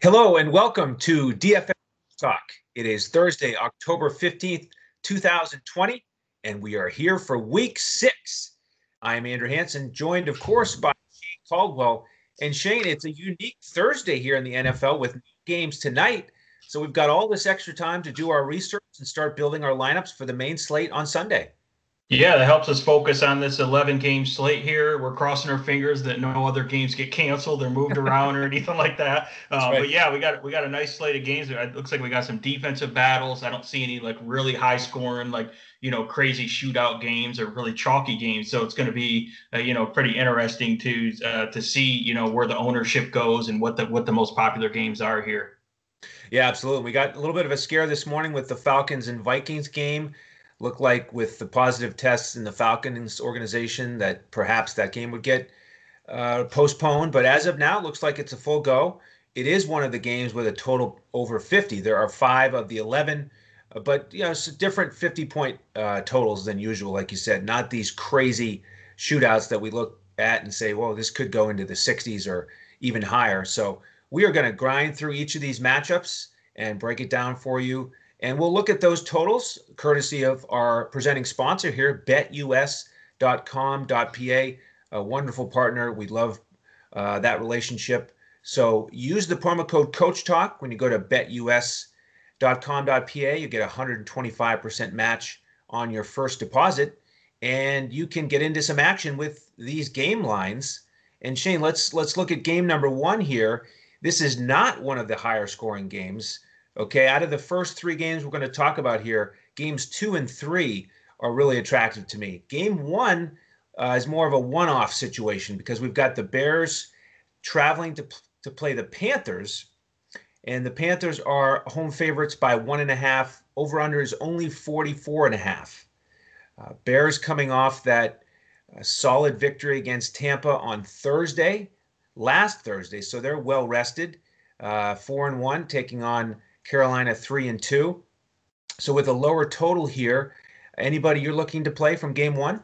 Hello and welcome to DFS Talk. It is Thursday, October 15th, 2020, and we are here for week six. I am Andrew Hanson, joined, of course, by Shane Caldwell. And Shane, it's a unique Thursday here in the NFL with games tonight. So we've got all this extra time to do our research and start building our lineups for the main slate on Sunday. Yeah, that helps us focus on this 11 game slate here. We're crossing our fingers that no other games get canceled or moved around or anything like that. Uh, right. But yeah, we got we got a nice slate of games. It looks like we got some defensive battles. I don't see any like really high scoring, like you know, crazy shootout games or really chalky games. So it's going to be uh, you know pretty interesting to uh, to see you know where the ownership goes and what the what the most popular games are here. Yeah, absolutely. We got a little bit of a scare this morning with the Falcons and Vikings game looked like with the positive tests in the Falcons organization that perhaps that game would get uh, postponed. But as of now, it looks like it's a full go. It is one of the games with a total over 50. There are five of the 11, uh, but you know, it's different 50 point uh, totals than usual, like you said, not these crazy shootouts that we look at and say, well, this could go into the 60s or even higher. So we are going to grind through each of these matchups and break it down for you. And we'll look at those totals courtesy of our presenting sponsor here, betus.com.pa, a wonderful partner. We love uh, that relationship. So use the promo code Coach Talk when you go to betus.com.pa. You get a 125% match on your first deposit, and you can get into some action with these game lines. And Shane, let's let's look at game number one here. This is not one of the higher scoring games. Okay, out of the first three games we're going to talk about here, games two and three are really attractive to me. Game one uh, is more of a one off situation because we've got the Bears traveling to, to play the Panthers, and the Panthers are home favorites by one and a half. Over under is only 44 and a half. Uh, Bears coming off that uh, solid victory against Tampa on Thursday, last Thursday, so they're well rested. Uh, four and one, taking on Carolina three and two. So with a lower total here, anybody you're looking to play from game one?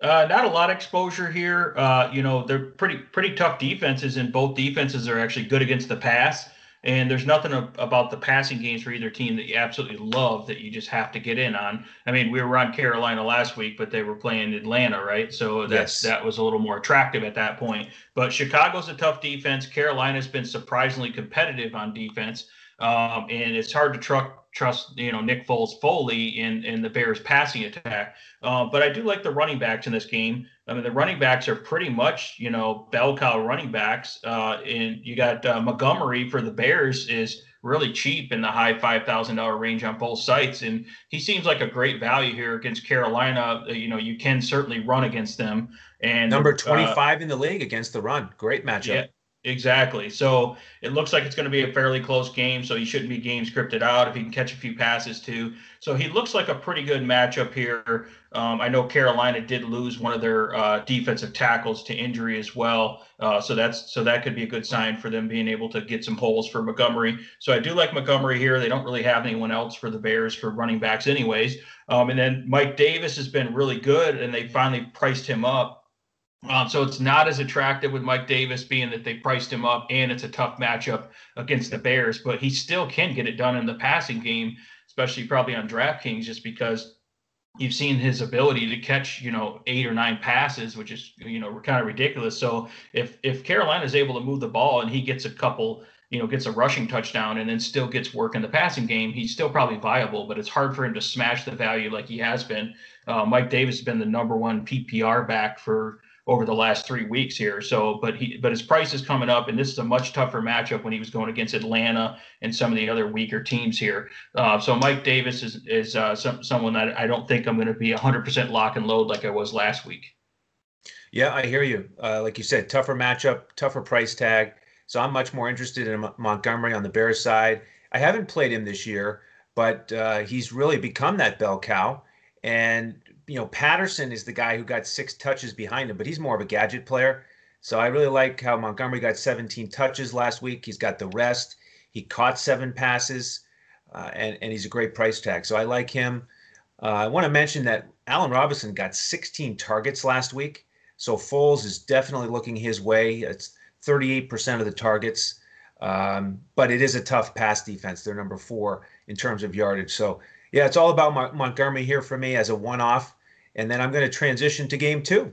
Uh, not a lot of exposure here. Uh, you know, they're pretty pretty tough defenses, and both defenses are actually good against the pass. And there's nothing about the passing games for either team that you absolutely love that you just have to get in on. I mean, we were on Carolina last week, but they were playing Atlanta, right? So that's yes. that was a little more attractive at that point. But Chicago's a tough defense. Carolina's been surprisingly competitive on defense. Um, and it's hard to tr- trust, you know, Nick Foles Foley in, in the Bears passing attack. Uh, but I do like the running backs in this game. I mean, the running backs are pretty much, you know, bell cow running backs. Uh, and you got uh, Montgomery for the Bears is really cheap in the high $5,000 range on both sites. And he seems like a great value here against Carolina. Uh, you know, you can certainly run against them. And number uh, 25 in the league against the run. Great matchup. Yeah. Exactly. So it looks like it's going to be a fairly close game. So he shouldn't be game scripted out if he can catch a few passes too. So he looks like a pretty good matchup here. Um, I know Carolina did lose one of their uh, defensive tackles to injury as well. Uh, so that's so that could be a good sign for them being able to get some holes for Montgomery. So I do like Montgomery here. They don't really have anyone else for the Bears for running backs, anyways. Um, and then Mike Davis has been really good, and they finally priced him up um, so it's not as attractive with Mike Davis being that they priced him up and it's a tough matchup against the Bears, but he still can get it done in the passing game, especially probably on DraftKings, just because you've seen his ability to catch, you know, eight or nine passes, which is, you know, kind of ridiculous. So if if Carolina is able to move the ball and he gets a couple, you know, gets a rushing touchdown and then still gets work in the passing game, he's still probably viable, but it's hard for him to smash the value like he has been. Uh, Mike Davis has been the number one PPR back for over the last three weeks here. So, but he, but his price is coming up, and this is a much tougher matchup when he was going against Atlanta and some of the other weaker teams here. Uh, so, Mike Davis is is uh, some, someone that I don't think I'm going to be 100% lock and load like I was last week. Yeah, I hear you. Uh, like you said, tougher matchup, tougher price tag. So I'm much more interested in Montgomery on the Bears side. I haven't played him this year, but uh, he's really become that bell cow. And you know, Patterson is the guy who got six touches behind him, but he's more of a gadget player. So I really like how Montgomery got 17 touches last week. He's got the rest. He caught seven passes, uh, and and he's a great price tag. So I like him. Uh, I want to mention that Allen Robinson got 16 targets last week. So Foles is definitely looking his way. It's 38% of the targets. Um, but it is a tough pass defense. They're number four in terms of yardage. So yeah, it's all about Mo- Montgomery here for me as a one-off, and then I'm going to transition to game two.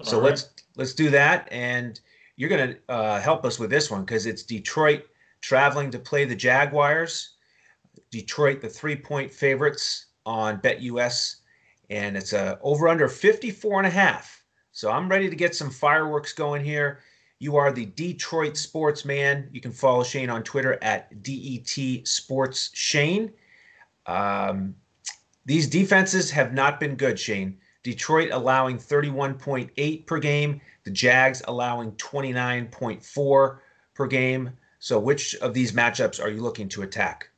All so right. let's let's do that, and you're going to uh, help us with this one because it's Detroit traveling to play the Jaguars. Detroit, the three-point favorites on BetUS, and it's a over under 54 and a half. So I'm ready to get some fireworks going here. You are the Detroit sports man. You can follow Shane on Twitter at DET Sports Shane. Um, these defenses have not been good, Shane. Detroit allowing 31.8 per game, the Jags allowing 29.4 per game. So, which of these matchups are you looking to attack?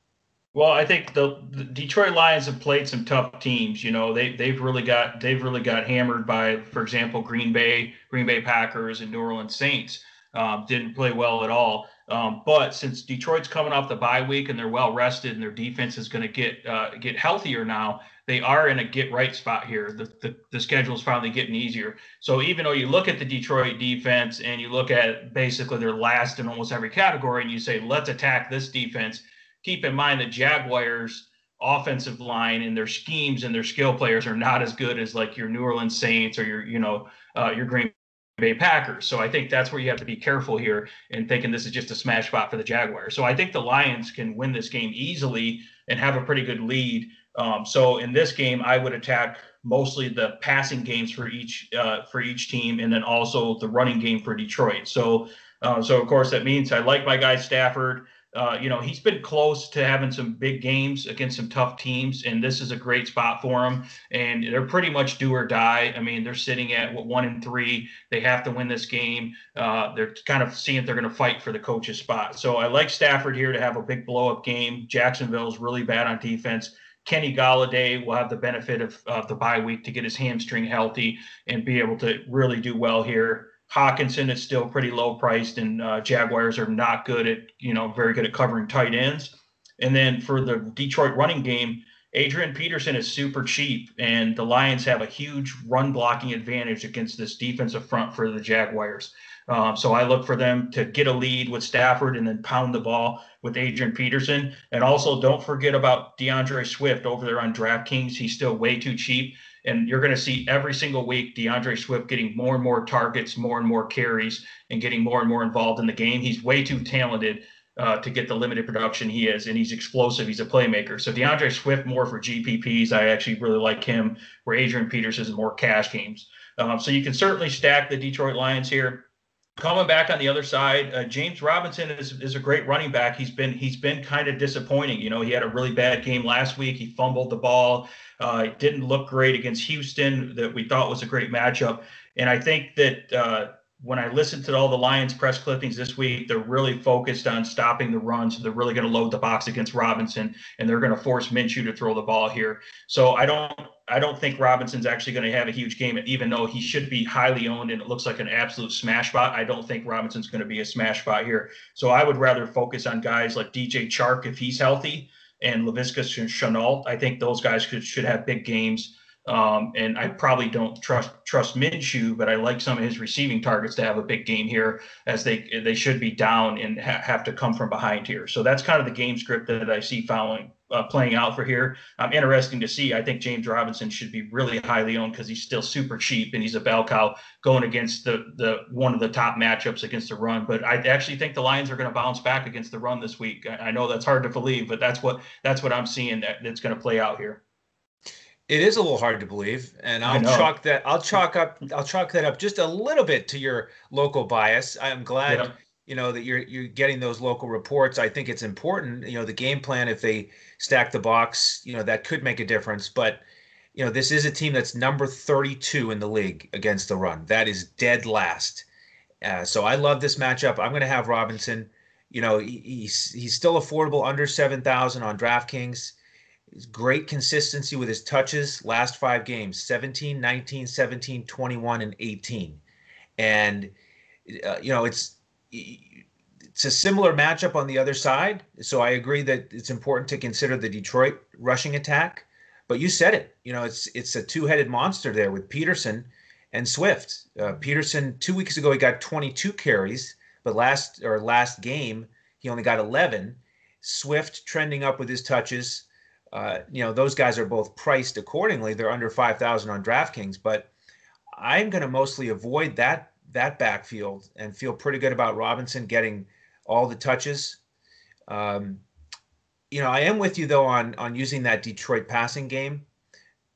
Well, I think the, the, Detroit Lions have played some tough teams. You know, they they've really got they've really got hammered by, for example, Green Bay, Green Bay Packers, and New Orleans Saints. Um, didn't play well at all. Um, but since Detroit's coming off the bye week and they're well rested and their defense is going to get uh, get healthier now, they are in a get right spot here. The, the the schedule is finally getting easier. So even though you look at the Detroit defense and you look at basically their last in almost every category, and you say let's attack this defense keep in mind the Jaguars offensive line and their schemes and their skill players are not as good as like your New Orleans Saints or your, you know, uh, your Green Bay Packers. So I think that's where you have to be careful here in thinking this is just a smash spot for the Jaguars. So I think the Lions can win this game easily and have a pretty good lead. Um, so in this game, I would attack mostly the passing games for each uh, for each team, and then also the running game for Detroit. So uh, so of course that means I like my guy Stafford. Uh, you know, he's been close to having some big games against some tough teams, and this is a great spot for him. And they're pretty much do or die. I mean, they're sitting at what, one and three. They have to win this game. Uh, they're kind of seeing if they're going to fight for the coach's spot. So I like Stafford here to have a big blow up game. Jacksonville's really bad on defense. Kenny Golladay will have the benefit of, of the bye week to get his hamstring healthy and be able to really do well here. Hockenson is still pretty low priced, and uh, Jaguars are not good at, you know, very good at covering tight ends. And then for the Detroit running game, Adrian Peterson is super cheap, and the Lions have a huge run blocking advantage against this defensive front for the Jaguars. Um, so I look for them to get a lead with Stafford and then pound the ball with Adrian Peterson. And also, don't forget about DeAndre Swift over there on DraftKings. He's still way too cheap. And you're going to see every single week DeAndre Swift getting more and more targets, more and more carries, and getting more and more involved in the game. He's way too talented uh, to get the limited production he is, and he's explosive. He's a playmaker. So DeAndre Swift more for GPPs. I actually really like him. Where Adrian Peters is more cash games. Um, so you can certainly stack the Detroit Lions here. Coming back on the other side, uh, James Robinson is, is a great running back. He's been he's been kind of disappointing. You know, he had a really bad game last week. He fumbled the ball. Uh, didn't look great against Houston, that we thought was a great matchup. And I think that uh, when I listened to all the Lions press clippings this week, they're really focused on stopping the run. So they're really going to load the box against Robinson, and they're going to force Minshew to throw the ball here. So I don't, I don't think Robinson's actually going to have a huge game, even though he should be highly owned and it looks like an absolute smash spot. I don't think Robinson's going to be a smash spot here. So I would rather focus on guys like DJ Chark if he's healthy and Laviska Shenault. I think those guys should, should have big games. Um, and I probably don't trust trust Minshew, but I like some of his receiving targets to have a big game here, as they they should be down and ha- have to come from behind here. So that's kind of the game script that I see following uh, playing out for here. Um, interesting to see. I think James Robinson should be really highly owned because he's still super cheap and he's a bell cow going against the the one of the top matchups against the run. But I actually think the Lions are going to bounce back against the run this week. I, I know that's hard to believe, but that's what that's what I'm seeing that, that's going to play out here. It is a little hard to believe, and I'll chalk that. I'll chalk up. I'll chalk that up just a little bit to your local bias. I'm glad, yeah. You know, that you're you're getting those local reports. I think it's important. You know, the game plan. If they stack the box, you know, that could make a difference. But you know, this is a team that's number 32 in the league against the run. That is dead last. Uh, so I love this matchup. I'm going to have Robinson. You know, he, he's he's still affordable under seven thousand on DraftKings great consistency with his touches last five games 17 19 17 21 and 18 and uh, you know it's it's a similar matchup on the other side so i agree that it's important to consider the detroit rushing attack but you said it you know it's it's a two-headed monster there with peterson and swift uh, peterson two weeks ago he got 22 carries but last or last game he only got 11. Swift trending up with his touches. Uh, you know, those guys are both priced accordingly. They're under 5,000 on DraftKings, but I'm going to mostly avoid that that backfield and feel pretty good about Robinson getting all the touches. Um, you know, I am with you though on on using that Detroit passing game.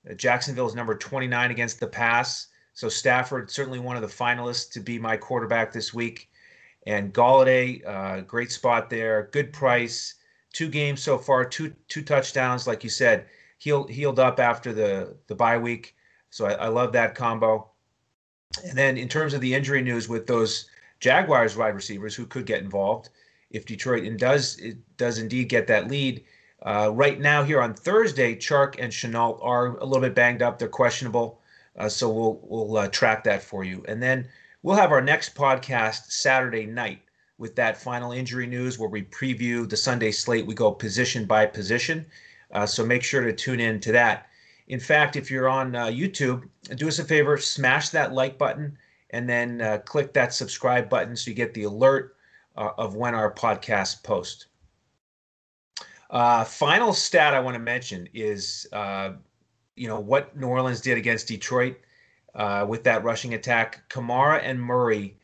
Uh, Jacksonville is number 29 against the pass, so Stafford certainly one of the finalists to be my quarterback this week. And Golladay, uh, great spot there, good price. Two games so far, two two touchdowns, like you said, healed healed up after the the bye week. So I, I love that combo. And then in terms of the injury news with those Jaguars wide receivers who could get involved, if Detroit and does it does indeed get that lead. Uh, right now, here on Thursday, Chark and Shenault are a little bit banged up. They're questionable, uh, so we'll we'll uh, track that for you. And then we'll have our next podcast Saturday night with that final injury news, where we preview the Sunday slate. We go position by position, uh, so make sure to tune in to that. In fact, if you're on uh, YouTube, do us a favor, smash that like button, and then uh, click that subscribe button so you get the alert uh, of when our podcast post. Uh, final stat I want to mention is, uh, you know, what New Orleans did against Detroit uh, with that rushing attack. Kamara and Murray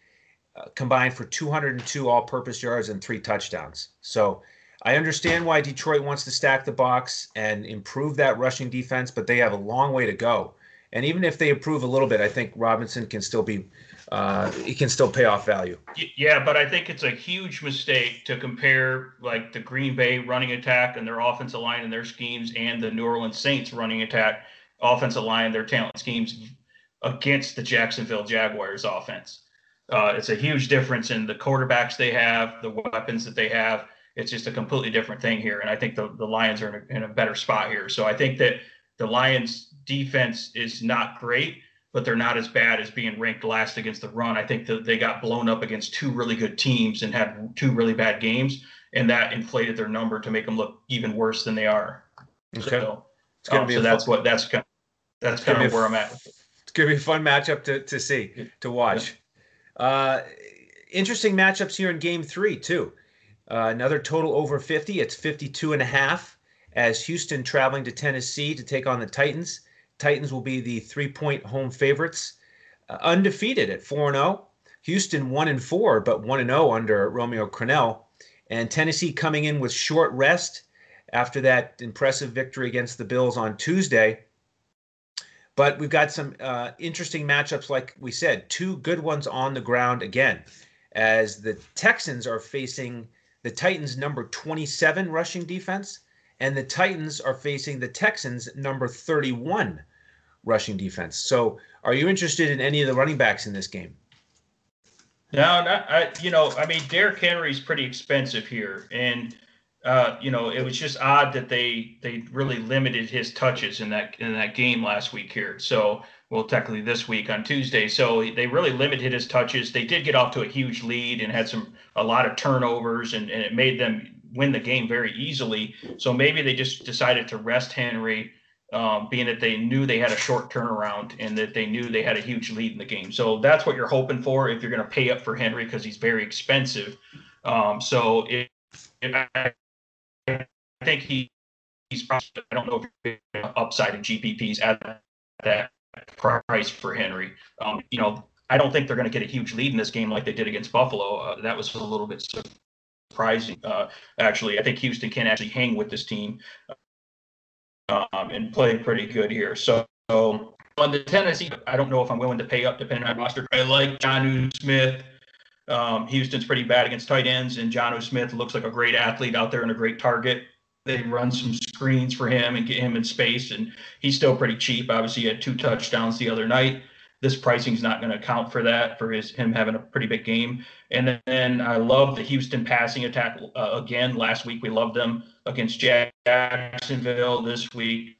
combined for 202 all-purpose yards and three touchdowns. So I understand why Detroit wants to stack the box and improve that rushing defense, but they have a long way to go. And even if they improve a little bit, I think Robinson can still be uh, it can still pay off value. Yeah, but I think it's a huge mistake to compare like the Green Bay running attack and their offensive line and their schemes and the New Orleans Saints running attack, offensive line, their talent schemes against the Jacksonville Jaguars offense. Uh, it's a huge difference in the quarterbacks they have, the weapons that they have. It's just a completely different thing here. And I think the, the Lions are in a, in a better spot here. So I think that the Lions defense is not great but they're not as bad as being ranked last against the run. I think that they got blown up against two really good teams and had two really bad games, and that inflated their number to make them look even worse than they are. Okay. So, um, so that's what that's kind of, that's kind of where I'm at. It's gonna be a fun matchup to to see to watch. Yeah. Uh, interesting matchups here in Game Three too. Uh, another total over 50. It's 52 and a half as Houston traveling to Tennessee to take on the Titans. Titans will be the three point home favorites, uh, undefeated at 4 0. Houston 1 and 4, but 1 and 0 under Romeo Crennel. And Tennessee coming in with short rest after that impressive victory against the Bills on Tuesday. But we've got some uh, interesting matchups, like we said, two good ones on the ground again, as the Texans are facing the Titans' number 27 rushing defense and the Titans are facing the Texans, number 31 rushing defense. So, are you interested in any of the running backs in this game? No, not, I, you know, I mean, Derrick Henry's pretty expensive here, and uh, you know, it was just odd that they they really limited his touches in that in that game last week here. So, well, technically this week on Tuesday. So they really limited his touches. They did get off to a huge lead and had some a lot of turnovers, and, and it made them win the game very easily. So maybe they just decided to rest Henry, um, being that they knew they had a short turnaround and that they knew they had a huge lead in the game. So that's what you're hoping for if you're going to pay up for Henry because he's very expensive. Um, so if, I, I, think he, he's probably, I don't know if upside in GPPs at that price for Henry. Um, you know, I don't think they're going to get a huge lead in this game like they did against Buffalo. Uh, that was a little bit surprising. Uh, actually, I think Houston can actually hang with this team um, and play pretty good here. So, so, on the Tennessee, I don't know if I'm willing to pay up depending on roster. I like Jonnu Smith. Um, Houston's pretty bad against tight ends, and Jonnu Smith looks like a great athlete out there and a great target. They run some screens for him and get him in space, and he's still pretty cheap. Obviously, he had two touchdowns the other night this pricing is not going to account for that for his him having a pretty big game. And then I love the Houston passing attack uh, again. Last week we loved them against Jacksonville. This week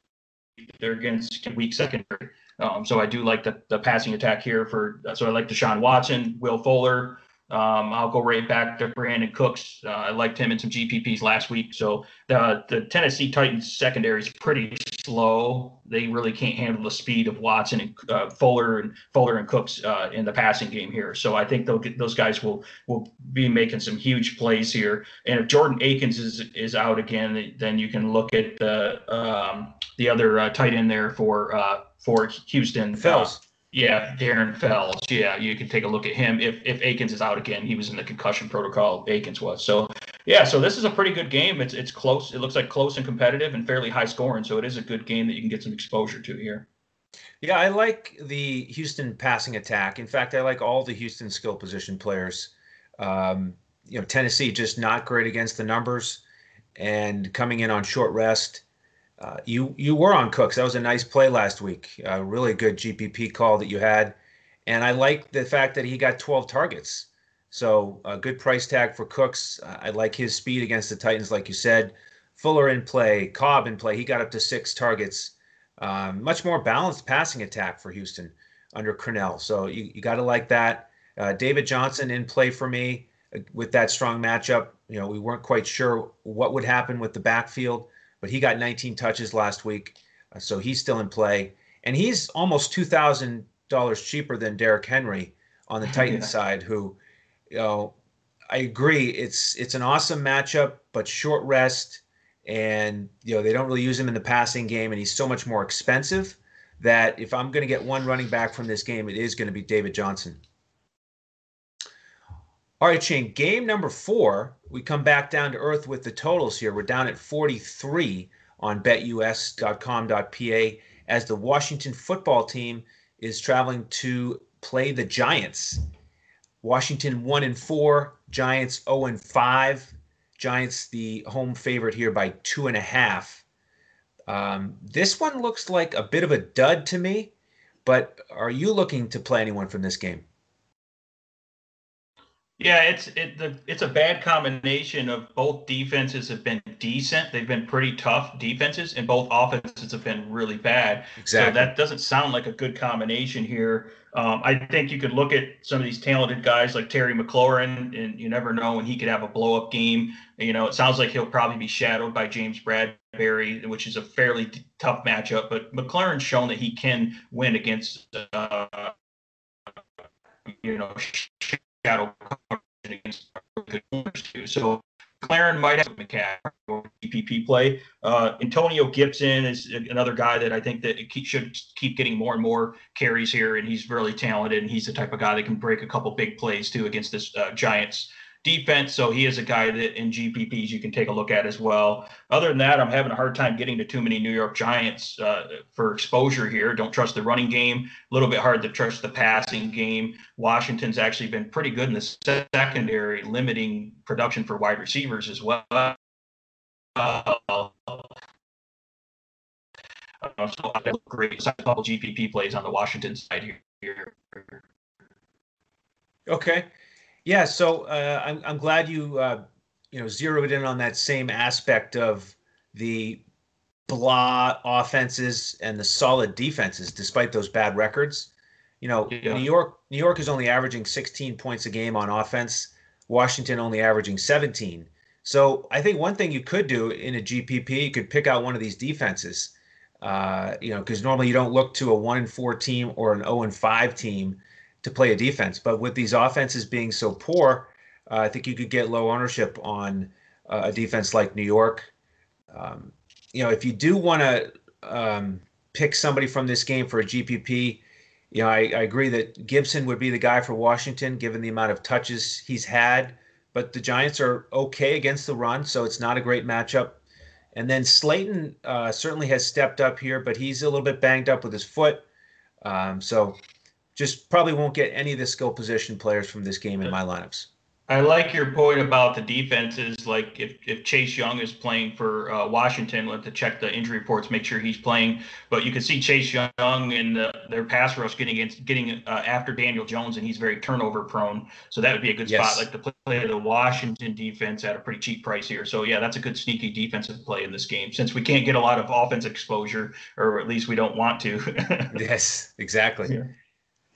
they're against weak secondary. Um, so I do like the, the passing attack here for. So I like Deshaun Watson, Will Fuller. Um, I'll go right back to Brandin Cooks. Uh, I liked him in some GPPs last week. So the the Tennessee Titans secondary is pretty slow. They really can't handle the speed of Watson and uh, Fuller and Fuller and Cooks uh, in the passing game here. So I think they'll get, those guys will will be making some huge plays here. And if Jordan Akins is is out again, then you can look at the um, the other uh, tight end there for uh, for Houston. Fells. Yeah, Darren Fells. Yeah, you can take a look at him. If if Akins is out again, he was in the concussion protocol. Akins was. So yeah, so this is a pretty good game. It's it's close. It looks like close and competitive and fairly high scoring. So it is a good game that you can get some exposure to here. Yeah, I like the Houston passing attack. In fact, I like all the Houston skill position players. Um, you know, Tennessee just not great against the numbers, and coming in on short rest. Uh, you you were on Cooks. That was a nice play last week. A really good GPP call that you had, and I like the fact that he got 12 targets. So a good price tag for Cooks. I like his speed against the Titans, like you said. Fuller in play, Cobb in play. He got up to six targets. Um, much more balanced passing attack for Houston under Crennel. So you, you got to like that. Uh, David Johnson in play for me uh, with that strong matchup. You know, we weren't quite sure what would happen with the backfield but he got 19 touches last week, uh, so he's still in play, and he's almost two thousand dollars cheaper than Derrick Henry on the Titans yeah. side, who, you know, I agree, it's it's an awesome matchup, but short rest, and you know they don't really use him in the passing game, and he's so much more expensive that if I'm going to get one running back from this game, it is going to be David Johnson. All right, Shane, game number four. We come back down to earth with the totals here. We're down at 43 on betus.com.pa as the Washington football team is traveling to play the Giants. Washington 1 and 4, Giants 0 and 5. Giants the home favorite here by two and a half. Um, this one looks like a bit of a dud to me, but are you looking to play anyone from this game? Yeah, it's it the it's a bad combination of both defenses have been decent. They've been pretty tough defenses, and both offenses have been really bad. Exactly. So that doesn't sound like a good combination here. Um, I think you could look at some of these talented guys like Terry McLaurin, and you never know when he could have a blow up game. You know, it sounds like he'll probably be shadowed by James Bradberry, which is a fairly tough matchup. But McLaurin's shown that he can win against, uh, you know, against too. So McLaurin might have McCaffrey GPP play. Uh, Antonio Gibson is another guy that I think that should keep getting more and more carries here, and he's really talented, and he's the type of guy that can break a couple big plays too against this uh, Giants defense. So he is a guy that in GPPs you can take a look at as well. Other than that, I'm having a hard time getting to too many New York Giants uh, for exposure here. Don't trust the running game. A little bit hard to trust the passing game. Washington's actually been pretty good in the secondary, limiting production for wide receivers as well. Uh, so great couple GPP plays on the Washington side here. Okay. Yeah, so uh, I'm I'm glad you uh, you know zeroed in on that same aspect of the blah offenses and the solid defenses, despite those bad records. You know, yeah. New York New York is only averaging 16 points a game on offense. Washington only averaging 17. So I think one thing you could do in a GPP, you could pick out one of these defenses. Uh, you know, because normally you don't look to a one and four team or an 0 and five team to play a defense. But with these offenses being so poor, uh, I think you could get low ownership on uh, a defense like New York. Um, you know, if you do want to um, pick somebody from this game for a GPP, you know, I, I, agree that Gibson would be the guy for Washington, given the amount of touches he's had. But the Giants are okay against the run, so it's not a great matchup. And then Slayton uh, certainly has stepped up here, but he's a little bit banged up with his foot. Um, so just probably won't get any of the skill position players from this game in my lineups. I like your point about the defenses. Like if, if Chase Young is playing for uh, Washington, we'll have to check the injury reports, make sure he's playing. But you can see Chase Young and the, their pass rush getting against, getting uh, after Daniel Jones, and he's very turnover prone. So that would be a good yes. spot, like to play the Washington defense at a pretty cheap price here. So yeah, that's a good sneaky defensive play in this game since we can't get a lot of offense exposure, or at least we don't want to. yes, exactly. Yeah.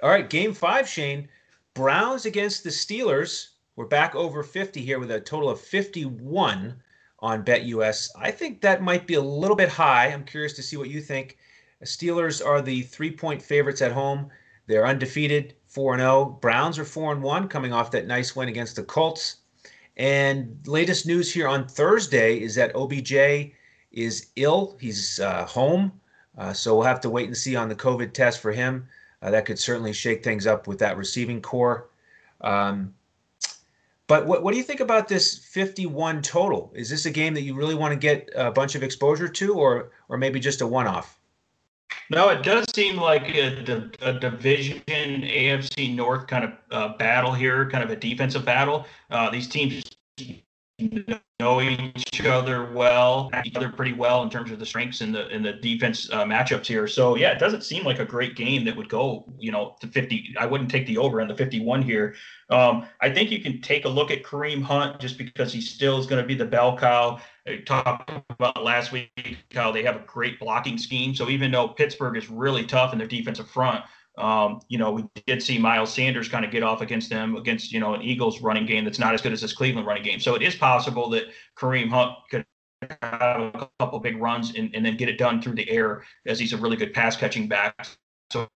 All right, game five, Shane. Browns against the Steelers. We're back over 50 here with a total of 51 on BetUS. I think that might be a little bit high. I'm curious to see what you think. Steelers are the three point favorites at home. They're undefeated, 4 0. Browns are 4 1, coming off that nice win against the Colts. And latest news here on Thursday is that OBJ is ill. He's uh, home. Uh, so we'll have to wait and see on the COVID test for him. Uh, that could certainly shake things up with that receiving corps. Um, but what, what do you think about this 51 total? Is this a game that you really want to get a bunch of exposure to, or or maybe just a one-off? No, it does seem like a, a division AFC North kind of uh, battle here, kind of a defensive battle. Uh, these teams know each other well, each other pretty well in terms of the strengths and the in the defense uh, matchups here. So yeah, it doesn't seem like a great game that would go, you know, to 50. I wouldn't take the over on the 51 here. Um, I think you can take a look at Kareem Hunt just because he still is going to be the bell cow. I talked about last week how they have a great blocking scheme. So even though Pittsburgh is really tough in their defensive front, um, you know, we did see Miles Sanders kind of get off against them against, you know, an Eagles running game that's not as good as this Cleveland running game. So it is possible that Kareem Hunt could have a couple big runs and, and then get it done through the air as he's a really good pass catching back. So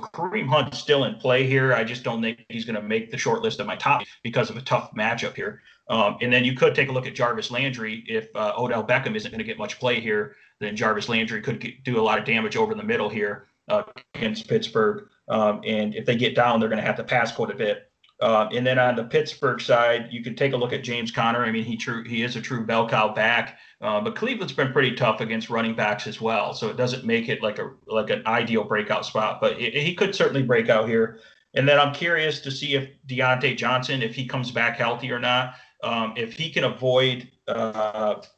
Kareem Hunt's still in play here. I just don't think he's going to make the short list of my top because of a tough matchup here. Um, and then you could take a look at Jarvis Landry. If uh, Odell Beckham isn't going to get much play here, then Jarvis Landry could get, do a lot of damage over the middle here uh, against Pittsburgh. Um, and if they get down, they're going to have to pass quite a bit. Uh, and then on the Pittsburgh side, you can take a look at James Conner. I mean, he true he is a true bell cow back, uh, but Cleveland's been pretty tough against running backs as well. So it doesn't make it like a like an ideal breakout spot, but it, he could certainly break out here. And then I'm curious to see if Diontae Johnson, if he comes back healthy or not. Um, if he can avoid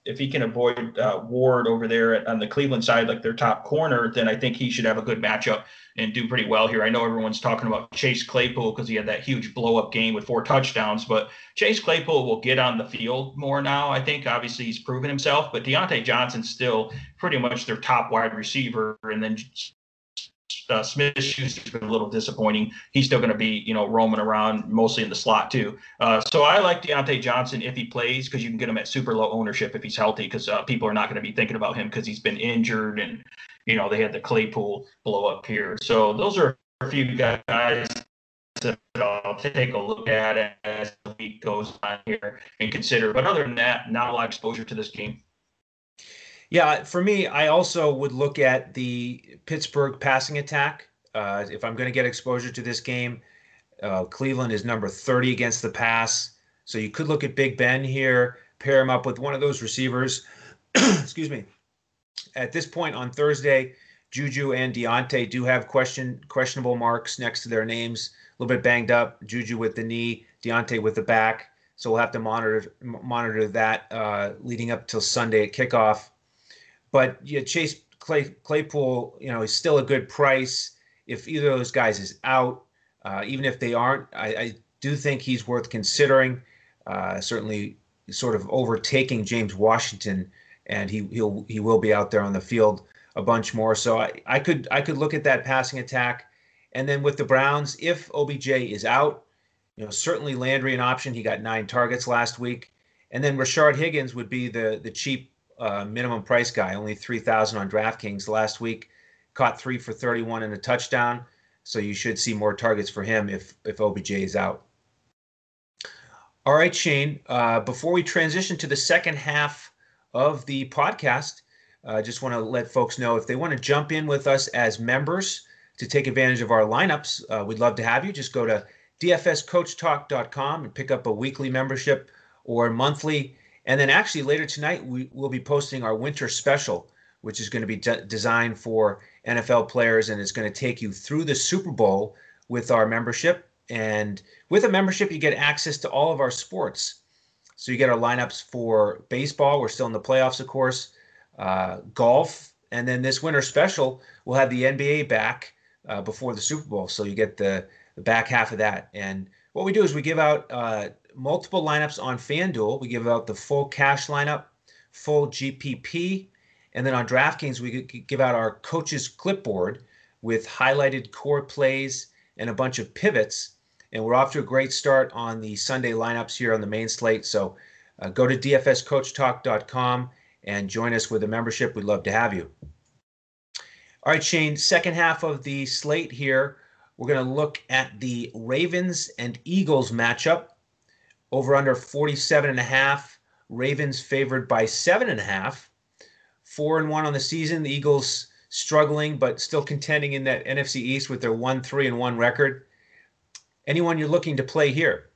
if he can avoid uh, Ward over there on the Cleveland side, like their top corner, then I think he should have a good matchup and do pretty well here. I know everyone's talking about Chase Claypool because he had that huge blow up game with four touchdowns, but Chase Claypool will get on the field more now. I think obviously he's proven himself, but Diontae Johnson's still pretty much their top wide receiver, and then uh, Smith Schuster's been a little disappointing. He's still going to be, you know, roaming around mostly in the slot too. Uh, so I like Diontae Johnson if he plays because you can get him at super low ownership if he's healthy because uh, people are not going to be thinking about him because he's been injured and, you know, they had the Claypool blow up here. So those are a few guys that I'll take a look at as the week goes on here and consider. But other than that, not a lot of exposure to this game. Yeah, for me, I also would look at the Pittsburgh passing attack. Uh, if I'm going to get exposure to this game, uh, Cleveland is number 30 against the pass. So you could look at Big Ben here, pair him up with one of those receivers. Excuse me. At this point on Thursday, Juju and Diontae do have question questionable marks next to their names. A little bit banged up. Juju with the knee, Diontae with the back. So we'll have to monitor monitor that uh, leading up till Sunday at kickoff. But yeah, Chase Clay, Claypool, you know, is still a good price. If either of those guys is out, uh, even if they aren't, I, I, do think he's worth considering. Uh, certainly, sort of overtaking James Washington, and he he'll he will be out there on the field a bunch more. So I, I could I could look at that passing attack, and then with the Browns, if OBJ is out, you know certainly Landry an option. He got nine targets last week, and then Rashard Higgins would be the the cheap uh, minimum price guy, only 3,000 on DraftKings last week. Caught three for 31 and a touchdown. So you should see more targets for him if if OBJ is out. All right, Shane. Uh, before we transition to the second half of the podcast, I uh, just want to let folks know if they want to jump in with us as members to take advantage of our lineups, uh, we'd love to have you. Just go to dfscoachtalk.com and pick up a weekly membership or monthly and then actually later tonight, we will be posting our winter special, which is going to be de- designed for NFL players and it's going to take you through the Super Bowl with our membership. And with a membership, you get access to all of our sports. So you get our lineups for baseball. We're still in the playoffs, of course, uh, golf. And then this winter special, we'll have the NBA back uh, before the Super Bowl. So you get the, the back half of that. And what we do is we give out uh, multiple lineups on FanDuel. We give out the full cash lineup, full GPP, and then on DraftKings we give out our coach's clipboard with highlighted core plays and a bunch of pivots. And we're off to a great start on the Sunday lineups here on the main slate. So uh, go to dfscoachtalk.com and join us with a membership. We'd love to have you. All right, Shane, second half of the slate here. We're going to look at the Ravens and Eagles matchup. Over under 47 and a half. Ravens favored by seven and a half. Four and one on the season. The Eagles struggling, but still contending in that NFC East with their one, three, and one record. Anyone you're looking to play here?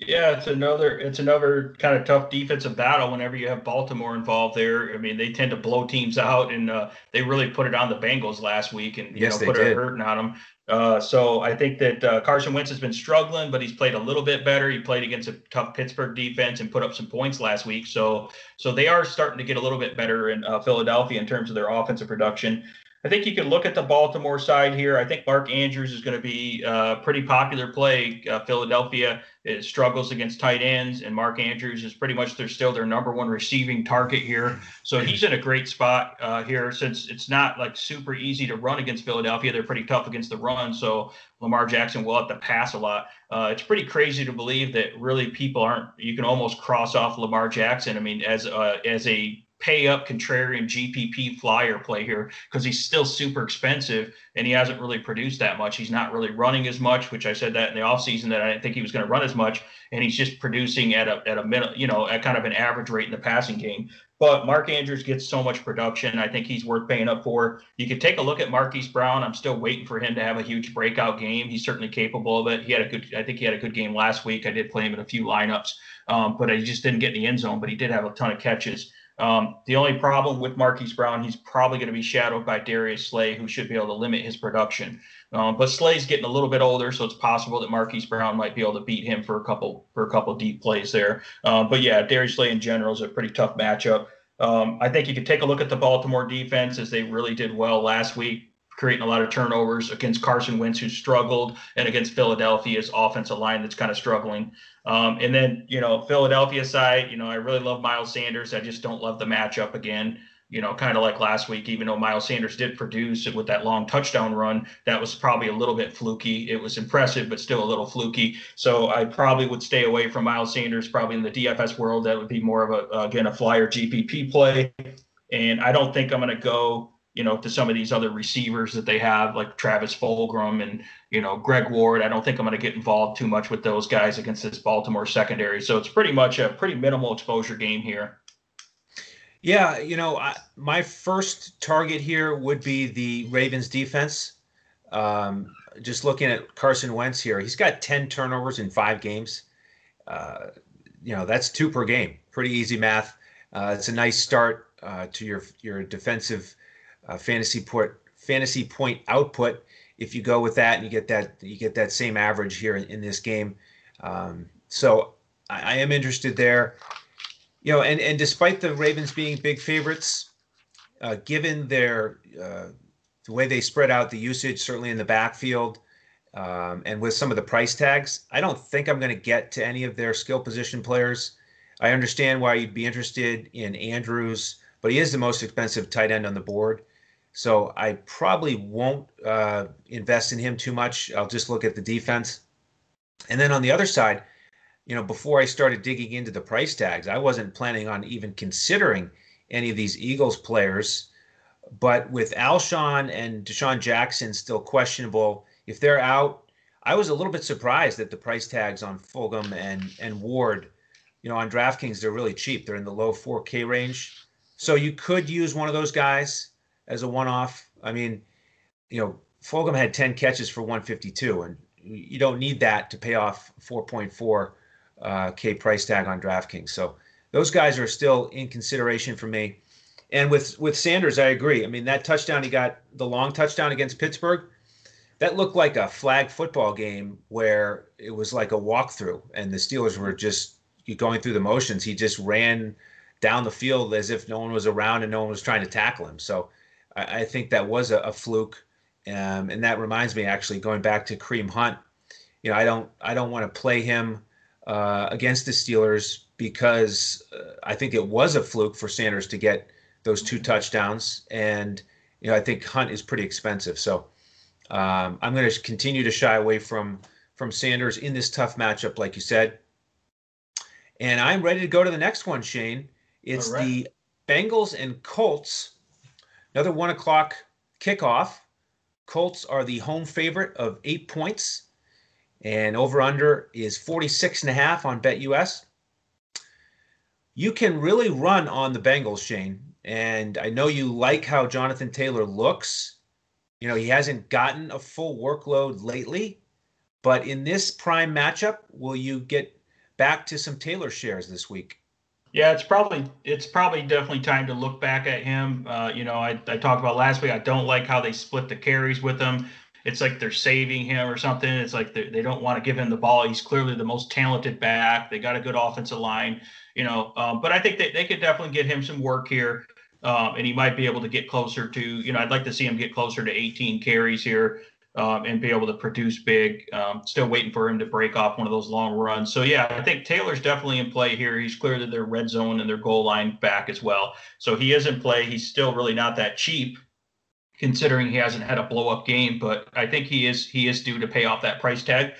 Yeah, it's another it's another kind of tough defensive battle whenever you have Baltimore involved there. I mean, they tend to blow teams out, and uh, they really put it on the Bengals last week, and you yes, know put did. a hurting on them. Uh, so I think that uh, Carson Wentz has been struggling, but he's played a little bit better. He played against a tough Pittsburgh defense and put up some points last week. So so they are starting to get a little bit better in uh, Philadelphia in terms of their offensive production. I think you can look at the Baltimore side here. I think Mark Andrews is going to be a uh, pretty popular play. Uh, Philadelphia struggles against tight ends, and Mark Andrews is pretty much they're still their number one receiving target here. So he's in a great spot uh, here since it's not like super easy to run against Philadelphia. They're pretty tough against the run, so Lamar Jackson will have to pass a lot. Uh, it's pretty crazy to believe that really people aren't. You can almost cross off Lamar Jackson. I mean, as a, as a pay up contrarian GPP flyer play here because he's still super expensive and he hasn't really produced that much. He's not really running as much, which I said that in the offseason that I didn't think he was going to run as much. And he's just producing at a at a minute, you know, at kind of an average rate in the passing game. But Mark Andrews gets so much production. I think he's worth paying up for. You could take a look at Marquise Brown. I'm still waiting for him to have a huge breakout game. He's certainly capable of it. He had a good, I think he had a good game last week. I did play him in a few lineups, um, but he just didn't get in the end zone. But he did have a ton of catches. Um, the only problem with Marquise Brown, he's probably going to be shadowed by Darius Slay, who should be able to limit his production. Um, but Slay's getting a little bit older, so it's possible that Marquise Brown might be able to beat him for a couple for a couple deep plays there. Um, but yeah, Darius Slay in general is a pretty tough matchup. Um, I think you could take a look at the Baltimore defense as they really did well last week creating a lot of turnovers against Carson Wentz, who struggled, and against Philadelphia's offensive line that's kind of struggling. Um, and then, you know, Philadelphia side, you know, I really love Miles Sanders. I just don't love the matchup again. You know, kind of like last week, even though Miles Sanders did produce it with that long touchdown run, that was probably a little bit fluky. It was impressive, but still a little fluky. So I probably would stay away from Miles Sanders. Probably in the DFS world, that would be more of a again a flyer GPP play. And I don't think I'm going to go you know, to some of these other receivers that they have, like Travis Fulgham and, you know, Greg Ward. I don't think I'm going to get involved too much with those guys against this Baltimore secondary. So it's pretty much a pretty minimal exposure game here. Yeah, you know, I, my first target here would be the Ravens defense. Um, just looking at Carson Wentz here, he's got 10 turnovers in five games. Uh, you know, that's two per game. Pretty easy math. Uh, it's a nice start uh, to your your defensive uh, fantasy point fantasy point output if you go with that and you get that you get that same average here in, in this game. Um, so I, I, am interested there. You know, and and despite the Ravens being big favorites, uh, given their uh, the way they spread out the usage, certainly in the backfield, um, and with some of the price tags, I don't think I'm going to get to any of their skill position players. I understand why you'd be interested in Andrews, but he is the most expensive tight end on the board. So I probably won't uh, invest in him too much. I'll just look at the defense. And then on the other side, you know, before I started digging into the price tags, I wasn't planning on even considering any of these Eagles players. But with Alshon and DeSean Jackson still questionable, if they're out, I was a little bit surprised that the price tags on Fulgham and and Ward, you know, on DraftKings they're really cheap. They're in the low 4K range. So you could use one of those guys as a one-off. I mean, you know, Fulgham had 10 catches for 152, and you don't need that to pay off 4.4 uh, K price tag on DraftKings. So those guys are still in consideration for me. And with with Sanders, I agree. I mean, that touchdown he got, the long touchdown against Pittsburgh, that looked like a flag football game where it was like a walkthrough, and the Steelers were just going through the motions. He just ran down the field as if no one was around and no one was trying to tackle him. So I, I think that was a, a fluke. Um, and that reminds me, actually, going back to Kareem Hunt. You know, I don't I don't want to play him uh, against the Steelers because uh, I think it was a fluke for Sanders to get those two touchdowns, and you know I think Hunt is pretty expensive. So um, I'm going to continue to shy away from from Sanders in this tough matchup, like you said. And I'm ready to go to the next one, Shane. It's right. the Bengals and Colts. Another one o'clock kickoff. Colts are the home favorite of eight points. And over under is 46 and a half on BetUS. You can really run on the Bengals, Shane. And I know you like how Jonathan Taylor looks. You know, he hasn't gotten a full workload lately, but in this prime matchup, will you get back to some Taylor shares this week. Yeah, it's probably it's probably definitely time to look back at him. Uh, you know, I, I talked about last week. I don't like how they split the carries with him. It's like they're saving him or something. It's like they, they don't want to give him the ball. He's clearly the most talented back. They got a good offensive line, you know. Um, but I think that they could definitely get him some work here, um, and he might be able to get closer to. You know, I'd like to see him get closer to 18 carries here um, and be able to produce big. Um, still waiting for him to break off one of those long runs. So yeah, I think Taylor's definitely in play here. He's clearly their red zone and their goal line back as well. So he is in play. He's still really not that cheap, considering he hasn't had a blow up game. But I think he is he is due to pay off that price tag.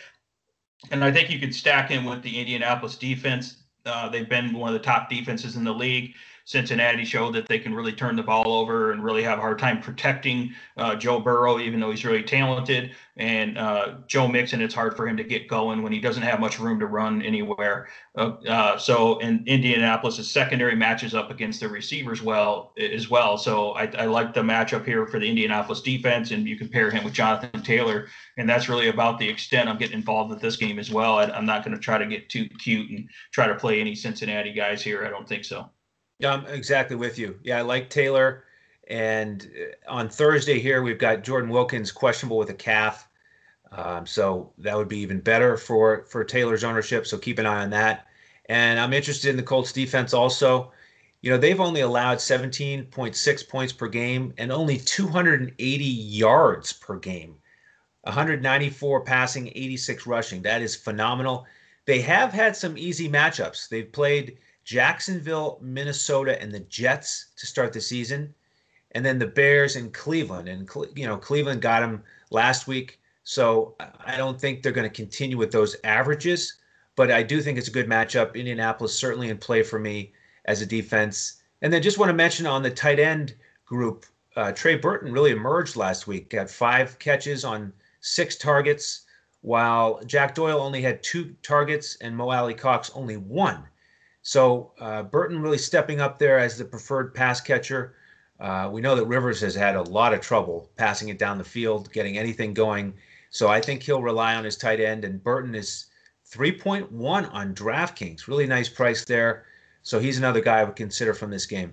And I think you could stack him with the Indianapolis defense. Uh, they've been one of the top defenses in the league. Cincinnati showed that they can really turn the ball over and really have a hard time protecting uh, Joe Burrow, even though he's really talented. And uh, Joe Mixon, it's hard for him to get going when he doesn't have much room to run anywhere. Uh, uh so, in Indianapolis' secondary matches up against the receivers well as well. So, I, I like the matchup here for the Indianapolis defense, and you compare him with Jonathan Taylor, and that's really about the extent I'm getting involved with this game as well. I, I'm not going to try to get too cute and try to play any Cincinnati guys here. I don't think so. Yeah, I'm exactly with you. Yeah, I like Taylor. And uh, on Thursday here, we've got Jordan Wilkins questionable with a calf. Um, so that would be even better for for Taylor's ownership. So keep an eye on that. And I'm interested in the Colts defense also. You know, they've only allowed 17.6 points per game and only 280 yards per game. 194 passing, 86 rushing. That is phenomenal. They have had some easy matchups. They've played Jacksonville, Minnesota, and the Jets to start the season, and then the Bears and Cleveland. And you know, Cleveland got them last week, so I don't think they're going to continue with those averages. But I do think it's a good matchup. Indianapolis certainly in play for me as a defense. And then just want to mention on the tight end group, uh, Trey Burton really emerged last week. Got five catches on six targets, while Jack Doyle only had two targets and Mo Alie-Cox only one. So uh, Burton really stepping up there as the preferred pass catcher. Uh, we know that Rivers has had a lot of trouble passing it down the field, getting anything going. So I think he'll rely on his tight end. And Burton is 3.1 on DraftKings. Really nice price there. So he's another guy I would consider from this game.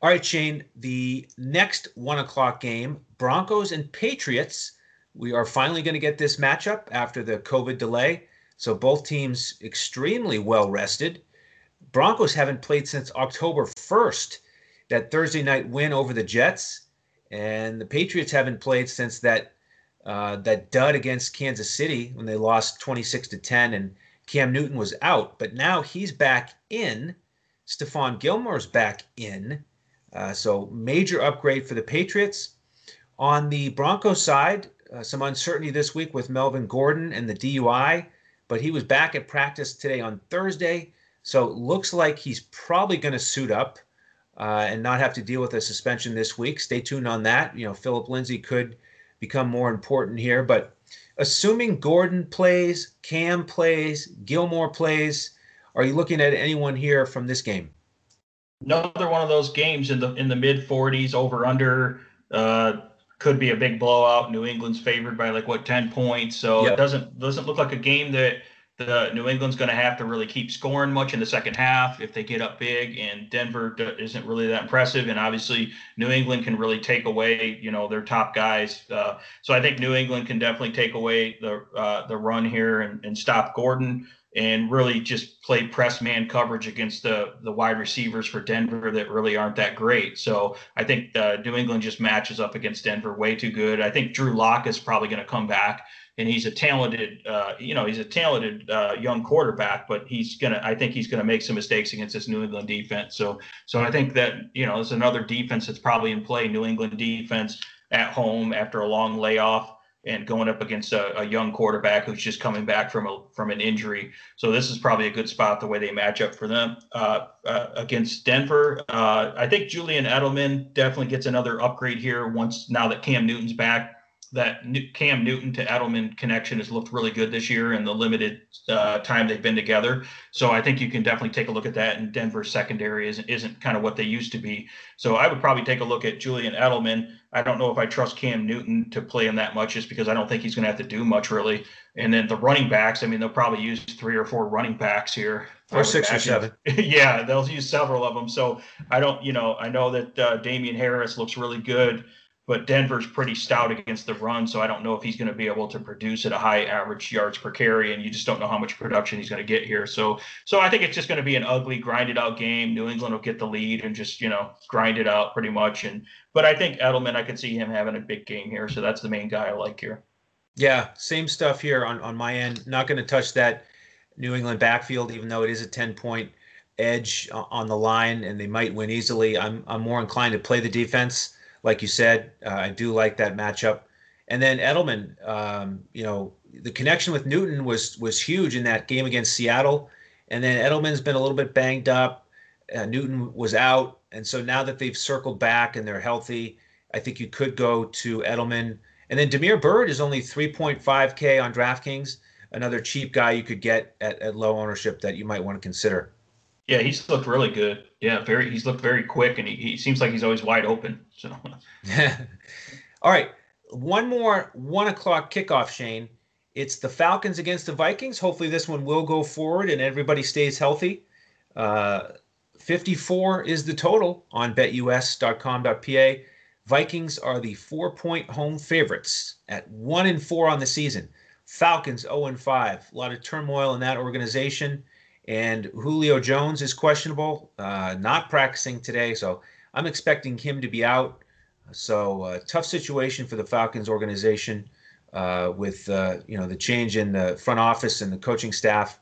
All right, Shane, the next one o'clock game Broncos and Patriots. We are finally going to get this matchup after the COVID delay. So both teams extremely well rested. Broncos haven't played since October 1st, that Thursday night win over the Jets, and the Patriots haven't played since that uh, that dud against Kansas City when they lost 26 to 10 and Cam Newton was out. But now he's back in. Stephon Gilmore's back in. Uh, so major upgrade for the Patriots. On the Broncos side, uh, some uncertainty this week with Melvin Gordon and the DUI but he was back at practice today on Thursday. So it looks like he's probably going to suit up uh, and not have to deal with a suspension this week. Stay tuned on that. You know, Philip Lindsay could become more important here, but assuming Gordon plays, Cam plays, Gilmore plays, are you looking at anyone here from this game? Another one of those games in the in the mid 40s over under uh, could be a big blowout. New England's favored by like what 10 points, so yep. it doesn't doesn't look like a game that the New England's going to have to really keep scoring much in the second half if they get up big. And Denver isn't really that impressive, and obviously New England can really take away you know their top guys. Uh, so I think New England can definitely take away the uh, the run here and, and stop Gordon and really just play press man coverage against the the wide receivers for Denver that really aren't that great. So I think uh, New England just matches up against Denver way too good. I think Drew Lock is probably going to come back, and he's a talented, uh, you know, he's a talented uh, young quarterback, but he's gonna. I think he's going to make some mistakes against this New England defense. So so I think that you know, there's another defense that's probably in play. New England defense at home after a long layoff and going up against a, a, young quarterback who's just coming back from a from an injury. So this is probably a good spot the way they match up for them uh, uh, against Denver. Uh, I think Julian Edelman definitely gets another upgrade here once now that Cam Newton's back that Cam Newton to Edelman connection has looked really good this year in the limited uh, time they've been together. So I think you can definitely take a look at that. And Denver's secondary isn't, isn't kind of what they used to be. So I would probably take a look at Julian Edelman. I don't know if I trust Cam Newton to play him that much just because I don't think he's going to have to do much really. And then the running backs, I mean, they'll probably use three or four running backs here. Or six or seven. yeah, they'll use several of them. So I don't, you know, I know that uh, Damien Harris looks really good but Denver's pretty stout against the run, so I don't know if he's going to be able to produce at a high average yards per carry, and you just don't know how much production he's going to get here. So, so I think it's just going to be an ugly, grinded out game. New England will get the lead and just you know grind it out pretty much. And but I think Edelman, I could see him having a big game here, so that's the main guy I like here. Yeah, same stuff here on on my end. Not going to touch that New England backfield, even though it is a ten point edge on the line, and they might win easily. I'm I'm more inclined to play the defense like you said, uh, I do like that matchup. And then Edelman, um, you know, the connection with Newton was was huge in that game against Seattle. And then Edelman's been a little bit banged up. Uh, Newton was out, and so now that they've circled back and they're healthy, I think you could go to Edelman. And then Damiere Byrd is only 3.5K on DraftKings, another cheap guy you could get at, at low ownership that you might want to consider. Yeah, he's looked really good. Yeah, very. He's looked very quick, and he, he seems like he's always wide open. So, all right, one more one o'clock kickoff, Shane. It's the Falcons against the Vikings. Hopefully, this one will go forward and everybody stays healthy. Uh, 54 is the total on betus.com.pa. Vikings are the four-point home favorites at one and four on the season. Falcons 0 and 5. A lot of turmoil in that organization. And Julio Jones is questionable, uh, not practicing today. So I'm expecting him to be out. So uh, tough situation for the Falcons organization uh, with uh, you know the change in the front office and the coaching staff.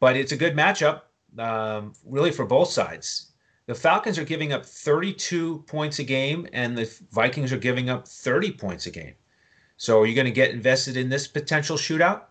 But it's a good matchup, um, really for both sides. The Falcons are giving up 32 points a game, and the Vikings are giving up 30 points a game. So are you going to get invested in this potential shootout?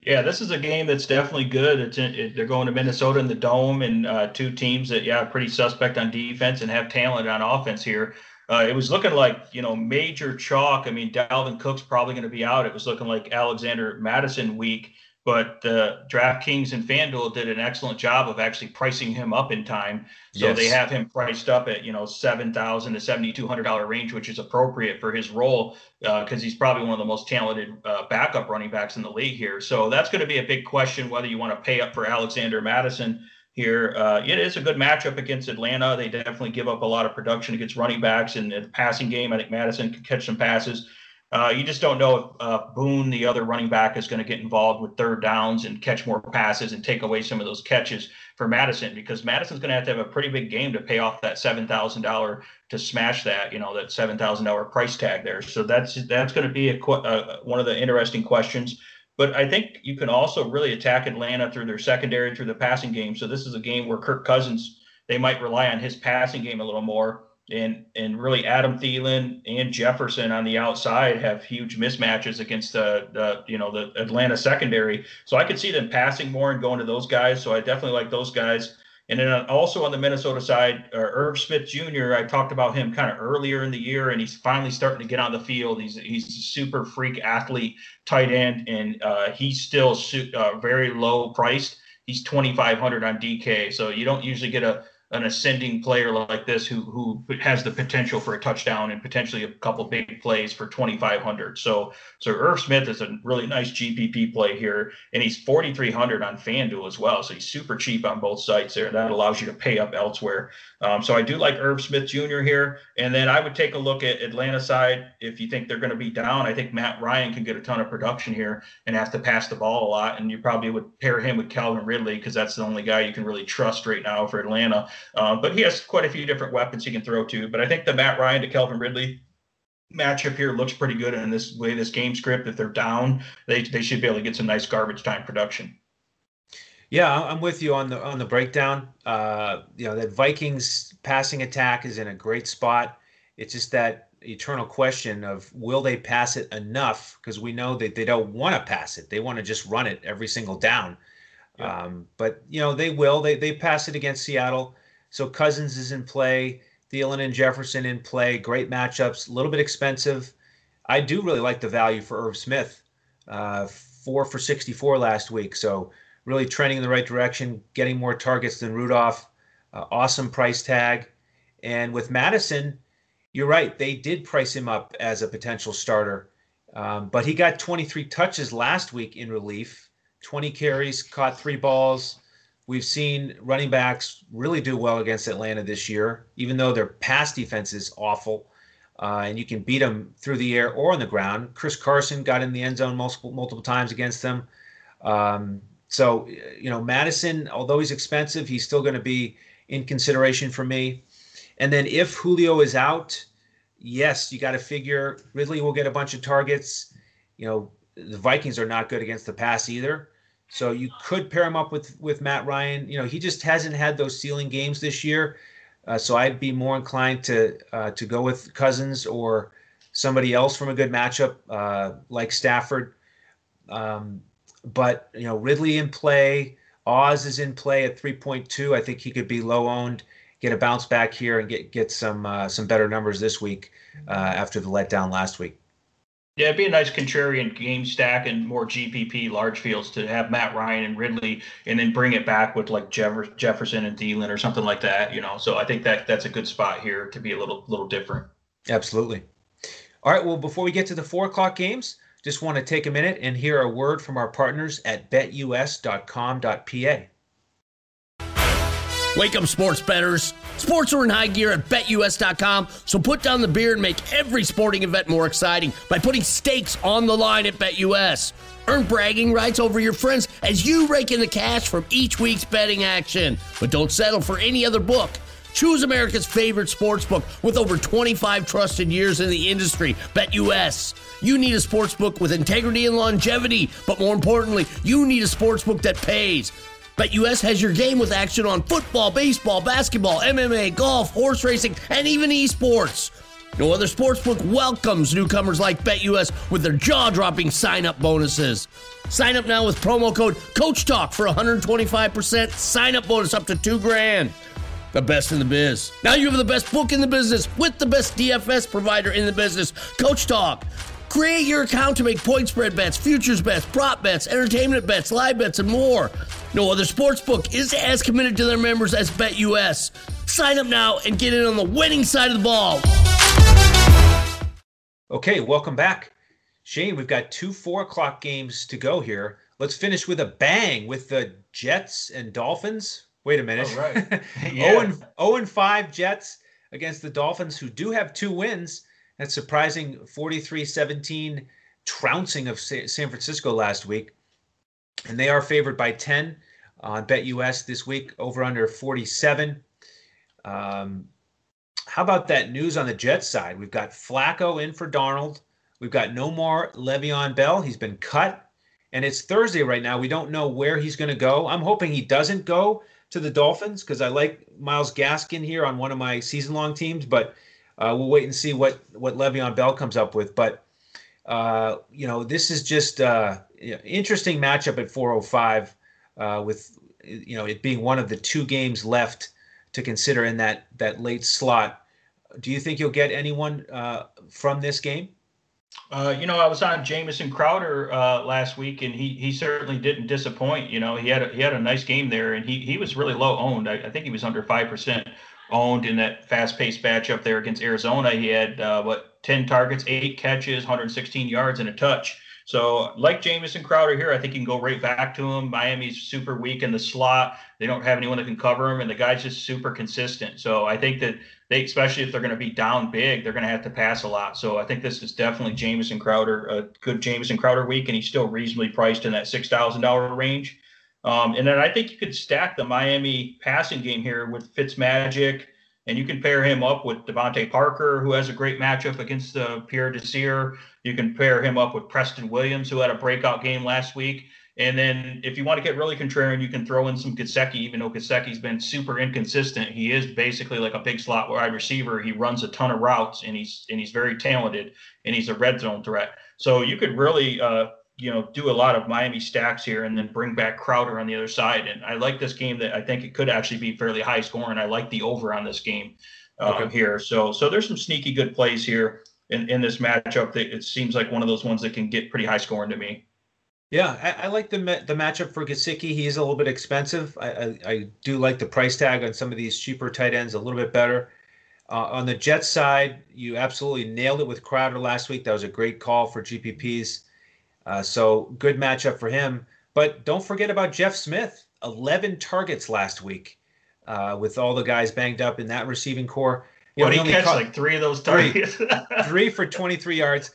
Yeah, this is a game that's definitely good. It's in, it, they're going to Minnesota in the dome, and uh, two teams that yeah, pretty suspect on defense and have talent on offense here. Uh, it was looking like you know major chalk. I mean, Dalvin Cook's probably going to be out. It was looking like Alexander Mattison week but uh, DraftKings and FanDuel did an excellent job of actually pricing him up in time. So yes. they have him priced up at you know seven thousand to seventy two hundred dollar range, which is appropriate for his role because uh, he's probably one of the most talented uh, backup running backs in the league here. So that's going to be a big question whether you want to pay up for Alexander Mattison here. Uh, it is a good matchup against Atlanta. They definitely give up a lot of production against running backs and the passing game. I think Mattison can catch some passes. Uh, you just don't know if uh, Boone, the other running back, is going to get involved with third downs and catch more passes and take away some of those catches for Mattison because Mattison's going to have to have a pretty big game to pay off that seven thousand dollar to smash that you know that seven thousand dollar price tag there. So that's that's going to be a, uh, one of the interesting questions. But I think you can also really attack Atlanta through their secondary through the passing game. So this is a game where Kirk Cousins they might rely on his passing game a little more and and really Adam Thielen and Jefferson on the outside have huge mismatches against the, the you know the Atlanta secondary. So I could see them passing more and going to those guys. So I definitely like those guys. And then also on the Minnesota side, uh, Irv Smith Jr. I talked about him kind of earlier in the year, and he's finally starting to get on the field. He's he's a super freak athlete, tight end, and uh, he's still su- uh, very low priced. He's 2,500 on DK, so you don't usually get a an ascending player like this who who has the potential for a touchdown and potentially a couple big plays for 2500 so so Irv Smith is a really nice GPP play here and he's 4300 on FanDuel as well. So he's super cheap on both sites there. That allows you to pay up elsewhere. Um, so I do like Irv Smith Jr. here. And then I would take a look at Atlanta side. If you think they're going to be down I think Matt Ryan can get a ton of production here and have to pass the ball a lot. And you probably would pair him with Calvin Ridley because that's the only guy you can really trust right now for Atlanta uh, but he has quite a few different weapons he can throw to. But I think the Matt Ryan to Calvin Ridley matchup here looks pretty good in this way. This game script, if they're down, they they should be able to get some nice garbage time production. Yeah, I'm with you on the on the breakdown. Uh, you know, that Vikings passing attack is in a great spot. It's just that eternal question of will they pass it enough? Because we know that they don't want to pass it; they want to just run it every single down. Yeah. Um, but you know they will. They they pass it against Seattle. So Cousins is in play. Thielen and Jefferson in play. Great matchups. A little bit expensive. I do really like the value for Irv Smith. Uh, four for 64 last week. So really trending in the right direction, getting more targets than Rudolph. Uh, awesome price tag. And with Mattison, you're right. They did price him up as a potential starter. Um, but he got 23 touches last week in relief, 20 carries, caught three balls. We've seen running backs really do well against Atlanta this year, even though their pass defense is awful. Uh, and you can beat them through the air or on the ground. Chris Carson got in the end zone multiple multiple times against them. Um, so you know Mattison, although he's expensive, he's still going to be in consideration for me. And then if Julio is out, yes, you got to figure Ridley will get a bunch of targets. You know the Vikings are not good against the pass either. So you could pair him up with with Matt Ryan. You know, he just hasn't had those ceiling games this year. Uh, so I'd be more inclined to uh, to go with Cousins or somebody else from a good matchup uh, like Stafford. Um, but you know, Ridley in play, Oz is in play at 3.2. I think he could be low owned, get a bounce back here, and get get some uh, some better numbers this week uh, after the letdown last week. Yeah, it'd be a nice contrarian game stack and more GPP large fields to have Matt Ryan and Ridley, and then bring it back with like Jeff- Jefferson and Thielen or something like that. You know, so I think that that's a good spot here to be a little little different. Absolutely. All right. Well, before we get to the four o'clock games, just want to take a minute and hear a word from our partners at BetUS.com.pa. Wake up, sports betters. Sports are in high gear at betus.com, so put down the beer and make every sporting event more exciting by putting stakes on the line at BetUS. Earn bragging rights over your friends as you rake in the cash from each week's betting action. But don't settle for any other book. Choose America's favorite sports book with over 25 trusted years in the industry, BetUS. You need a sports book with integrity and longevity, but more importantly, you need a sports book that pays. BetUS has your game with action on football, baseball, basketball, MMA, golf, horse racing, and even esports. No other sportsbook welcomes newcomers like BetUS with their jaw-dropping sign-up bonuses. Sign up now with promo code Coach Talk for 125% sign-up bonus up to two grand. The best in the biz. Now you have the best book in the business with the best DFS provider in the business, Coach Talk. Create your account to make point spread bets, futures bets, prop bets, entertainment bets, live bets, and more. No other sports book is as committed to their members as BetUS. Sign up now and get in on the winning side of the ball. Okay, welcome back. Shane, we've got two four o'clock games to go here. Let's finish with a bang with the Jets and Dolphins. Wait a minute. All right. yeah. 0, and, 0 and 5 Jets against the Dolphins, who do have two wins. That surprising 43 17 trouncing of San Francisco last week. And they are favored by 10 on BetUS this week, over under 47. Um, how about that news on the Jets side? We've got Flacco in for Darnold. We've got no more Le'Veon Bell. He's been cut. And it's Thursday right now. We don't know where he's going to go. I'm hoping he doesn't go to the Dolphins because I like Myles Gaskin here on one of my season long teams, but uh, we'll wait and see what what Le'Veon Bell comes up with. But uh, you know, this is just uh, interesting matchup at 405 uh, with you know it being one of the two games left to consider in that that late slot. Do you think you'll get anyone uh, from this game? Uh, you know, I was on Jamison Crowder uh, last week, and he he certainly didn't disappoint. You know, he had a, he had a nice game there, and he he was really low owned. I, I think he was under five percent owned in that fast-paced matchup there against Arizona. He had uh, what 10 targets, eight catches, 116 yards, and a touch. So, like Jamison Crowder here, I think you can go right back to him. Miami's super weak in the slot. They don't have anyone that can cover him, and the guy's just super consistent. So, I think that they, especially if they're going to be down big, they're going to have to pass a lot. So, I think this is definitely Jamison Crowder, a good Jamison Crowder week, and he's still reasonably priced in that $6,000 range. Um, and then I think you could stack the Miami passing game here with Fitzmagic, and you can pair him up with DeVante Parker, who has a great matchup against uh, Pierre Desir. You can pair him up with Preston Williams, who had a breakout game last week. And then if you want to get really contrarian, you can throw in some Gesicki, even though Gesicki's been super inconsistent. He is basically like a big slot wide receiver. He runs a ton of routes and he's and he's very talented and he's a red zone threat. So you could really uh, you know do a lot of Miami stacks here and then bring back Crowder on the other side. And I like this game that I think it could actually be fairly high scoring. I like the over on this game um, okay. here. So so there's some sneaky good plays here in, in this matchup that it seems like one of those ones that can get pretty high scoring to me. Yeah, I, I, like the the matchup for Gesicki. He is a little bit expensive. I, I, I, do like the price tag on some of these cheaper tight ends a little bit better. Uh, on the Jets side, you absolutely nailed it with Crowder last week. That was a great call for GPPs. Uh, so good matchup for him. But don't forget about Jeff Smith. 11 targets last week uh, with all the guys banged up in that receiving corps. You know, he, he catch like three of those targets. Three, three for 23 yards,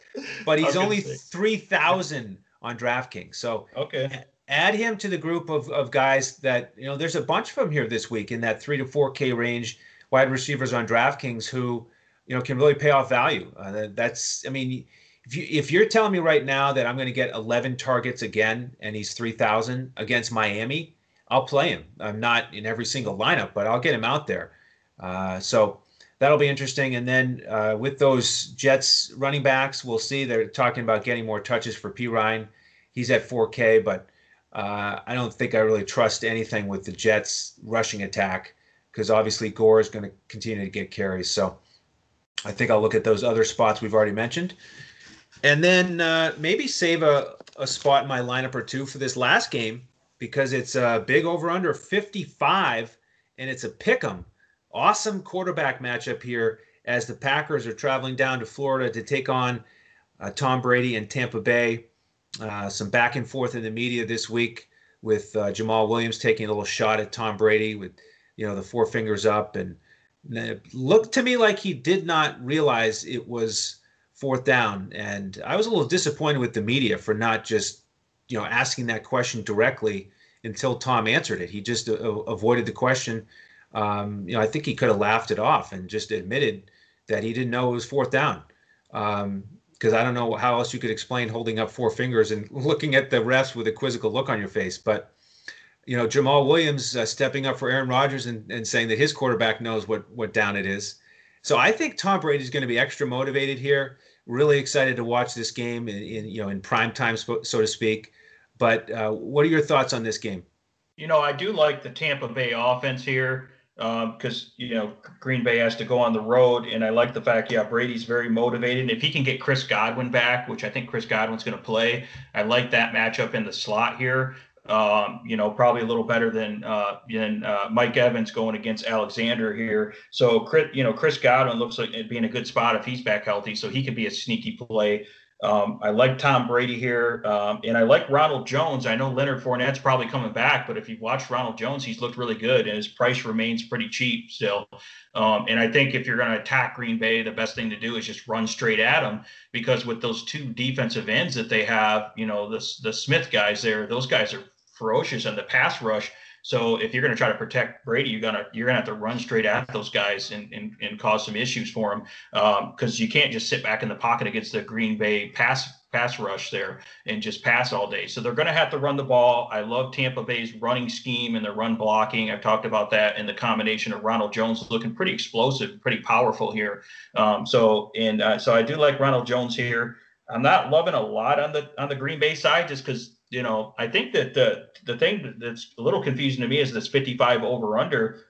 but he's only 3,000 on DraftKings. So okay, add him to the group of, of guys that you know. There's a bunch of them here this week in that three to four K range, wide receivers on DraftKings who you know can really pay off value. Uh, that's I mean. If, you, if you're telling me right now that I'm going to get 11 targets again and he's 3,000 against Miami, I'll play him. I'm not in every single lineup, but I'll get him out there. Uh, so that'll be interesting. And then uh, with those Jets running backs, we'll see. They're talking about getting more touches for Perine. He's at 4K, but uh, I don't think I really trust anything with the Jets rushing attack because obviously Gore is going to continue to get carries. So I think I'll look at those other spots we've already mentioned. And then uh, maybe save a, a spot in my lineup or two for this last game because it's a big over under 55 and it's a pick 'em awesome quarterback matchup here as the Packers are traveling down to Florida to take on uh, Tom Brady and Tampa Bay. Uh, some back and forth in the media this week with uh, Jamaal Williams taking a little shot at Tom Brady with, you know, the four fingers up, and it looked to me like he did not realize it was fourth down. And I was a little disappointed with the media for not just, you know, asking that question directly until Tom answered it. He just uh, avoided the question um, you know, I think he could have laughed it off and just admitted that he didn't know it was fourth down. Because um, I don't know how else you could explain holding up four fingers and looking at the refs with a quizzical look on your face. But you know, Jamaal Williams uh, stepping up for Aaron Rodgers and, and saying that his quarterback knows what what down it is. So I think Tom Brady is going to be extra motivated here. Really excited to watch this game in, in you know in prime time, so to speak. But uh, what are your thoughts on this game? You know, I do like the Tampa Bay offense here because um, you know Green Bay has to go on the road, and I like the fact, yeah, Brady's very motivated. And if he can get Chris Godwin back, which I think Chris Godwin's going to play, I like that matchup in the slot here. Um, you know, probably a little better than uh, than uh, Mike Evans going against Alexander here. So, Chris, you know, Chris Godwin looks like it being a good spot if he's back healthy, so he could be a sneaky play. Um, I like Tom Brady here, um, and I like Ronald Jones. I know Leonard Fournette's probably coming back, but if you've watched Ronald Jones, he's looked really good, and his price remains pretty cheap still. Um, and I think if you're going to attack Green Bay, the best thing to do is just run straight at them because with those two defensive ends that they have, you know, the the Smith guys there, those guys are ferocious, and the pass rush so if you're going to try to protect Brady, you're gonna you're gonna have to run straight at those guys and and, and cause some issues for them because um, you can't just sit back in the pocket against the Green Bay pass pass rush there and just pass all day. So they're going to have to run the ball. I love Tampa Bay's running scheme and their run blocking. I've talked about that and the combination of Ronald Jones looking pretty explosive, pretty powerful here. Um, so and uh, so I do like Ronald Jones here. I'm not loving a lot on the on the Green Bay side just because you know, I think that the the thing that's a little confusing to me is this 55 over under.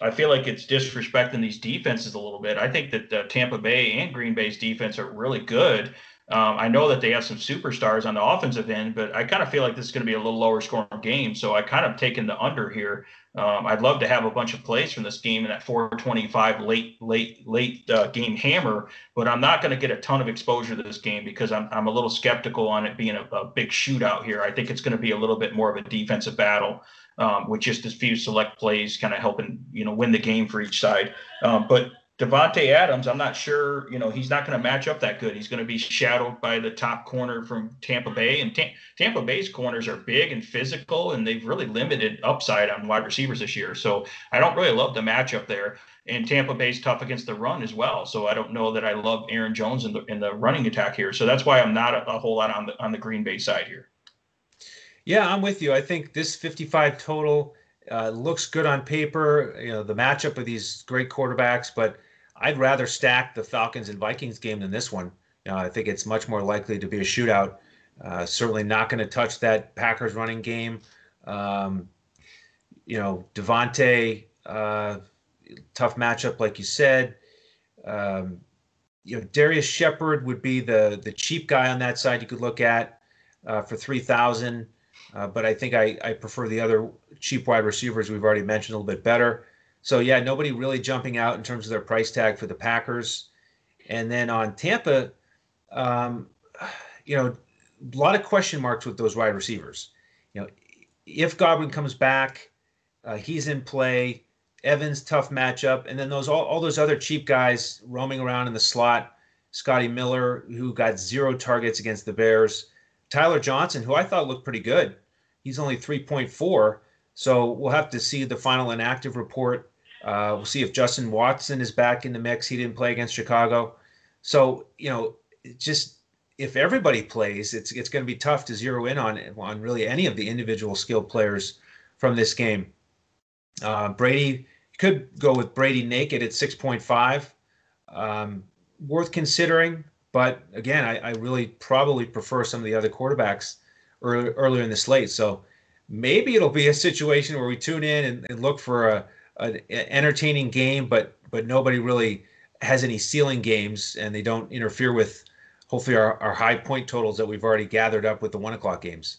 I feel like it's disrespecting these defenses a little bit. I think that the Tampa Bay and Green Bay's defense are really good. Um, I know that they have some superstars on the offensive end, but I kind of feel like this is going to be a little lower scoring game. So I kind of taken the under here. Um, I'd love to have a bunch of plays from this game in that 425 late, late, late uh, game hammer, but I'm not going to get a ton of exposure to this game because I'm, I'm a little skeptical on it being a, a big shootout here. I think it's going to be a little bit more of a defensive battle. Um, with just a few select plays, kind of helping you know win the game for each side. Um, but Davante Adams, I'm not sure, you know, he's not going to match up that good. He's going to be shadowed by the top corner from Tampa Bay, and Tampa Bay's corners are big and physical, and they've really limited upside on wide receivers this year. So I don't really love the matchup there. And Tampa Bay's tough against the run as well. So I don't know that I love Aaron Jones in the in the running attack here. So that's why I'm not a, a whole lot on the on the Green Bay side here. Yeah, I'm with you. I think this 55 total uh, looks good on paper. You know, the matchup of these great quarterbacks, but I'd rather stack the Falcons and Vikings game than this one. You know, I think it's much more likely to be a shootout. Uh, certainly not going to touch that Packers running game. Um, you know, Davante, uh, tough matchup, like you said. Um, you know, Darrius Shepherd would be the the cheap guy on that side you could look at uh, for three thousand. Uh, but I think I, I prefer the other cheap wide receivers we've already mentioned a little bit better. So yeah, nobody really jumping out in terms of their price tag for the Packers. And then on Tampa, um, you know, a lot of question marks with those wide receivers. You know, if Godwin comes back, uh, he's in play. Evans tough matchup, and then those all, all those other cheap guys roaming around in the slot. Scotty Miller, who got zero targets against the Bears. Tyler Johnson, who I thought looked pretty good. He's only 3.4. So we'll have to see the final inactive report. Uh, we'll see if Justin Watson is back in the mix. He didn't play against Chicago. So, you know, just if everybody plays, it's it's going to be tough to zero in on on really any of the individual skilled players from this game. Uh, Brady could go with Brady naked at 6.5. Um, worth considering, but again, I, I, really probably prefer some of the other quarterbacks early, earlier in the slate. So maybe it'll be a situation where we tune in and, and look for a, an entertaining game, but but nobody really has any ceiling games, and they don't interfere with hopefully our, our high point totals that we've already gathered up with the one o'clock games.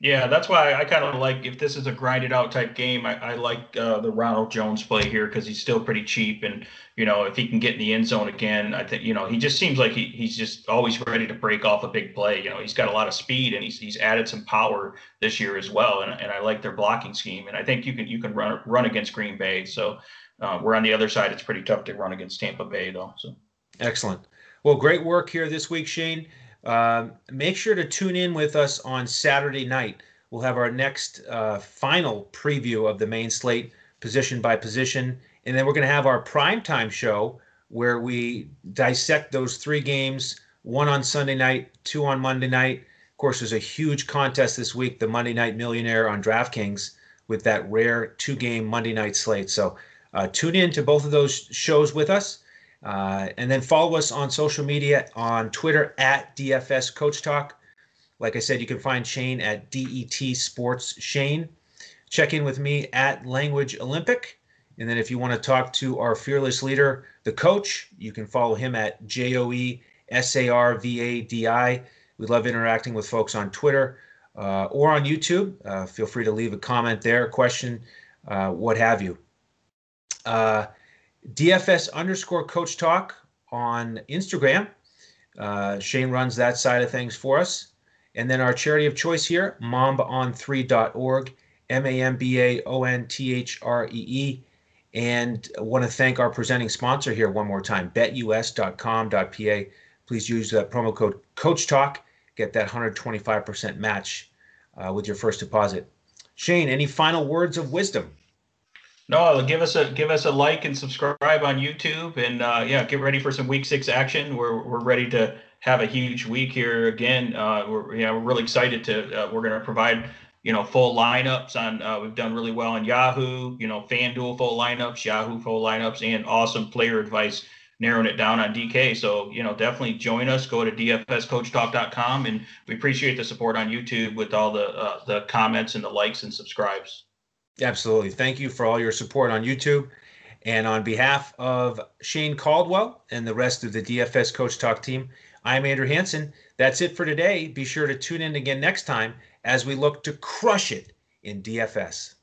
Yeah, that's why I kind of like if this is a grinded out type game. I, I like uh, the Ronald Jones play here because he's still pretty cheap, and you know if he can get in the end zone again, I think you know he just seems like he, he's just always ready to break off a big play. You know he's got a lot of speed and he's he's added some power this year as well, and, and I like their blocking scheme, and I think you can you can run run against Green Bay. So uh, we're on the other side. It's pretty tough to run against Tampa Bay though. So excellent. Well, great work here this week, Shane. Um, make sure to tune in with us on Saturday night. We'll have our next uh, final preview of the main slate, position by position. And then we're going to have our primetime show where we dissect those three games one on Sunday night, two on Monday night. Of course, there's a huge contest this week, the Monday Night Millionaire on DraftKings, with that rare two game Monday night slate. So uh, tune in to both of those shows with us. Uh, and then follow us on social media on Twitter at DFS Coach Talk. Like I said, you can find Shane at DET Sports Shane. Check in with me at Language Olympic. And then if you want to talk to our fearless leader, the coach, you can follow him at J O E S A R V A D I. We love interacting with folks on Twitter uh, or on YouTube. Uh, feel free to leave a comment there, question, uh, what have you. DFS underscore coach talk on Instagram. Uh, Shane runs that side of things for us. And then our charity of choice here, mambaon3.org, M A M B A O N T H R E E. And I want to thank our presenting sponsor here one more time, betus.com.pa. Please use that promo code Coach Talk. Get that 125% match uh, with your first deposit. Shane, any final words of wisdom? No, give us a give us a like and subscribe on YouTube, and uh, yeah, get ready for some Week Six action. We're we're ready to have a huge week here again. Uh, we're yeah, we're really excited to. Uh, we're going to provide you know full lineups on. Uh, we've done really well on Yahoo. You know, FanDuel full lineups, Yahoo full lineups, and awesome player advice narrowing it down on DK. So, you know, definitely join us. Go to dfscoachtalk.com and we appreciate the support on YouTube with all the uh, the comments and the likes and subscribes. Absolutely. Thank you for all your support on YouTube. And on behalf of Shane Caldwell and the rest of the DFS Coach Talk team, I'm Andrew Hanson. That's it for today. Be sure to tune in again next time as we look to crush it in DFS.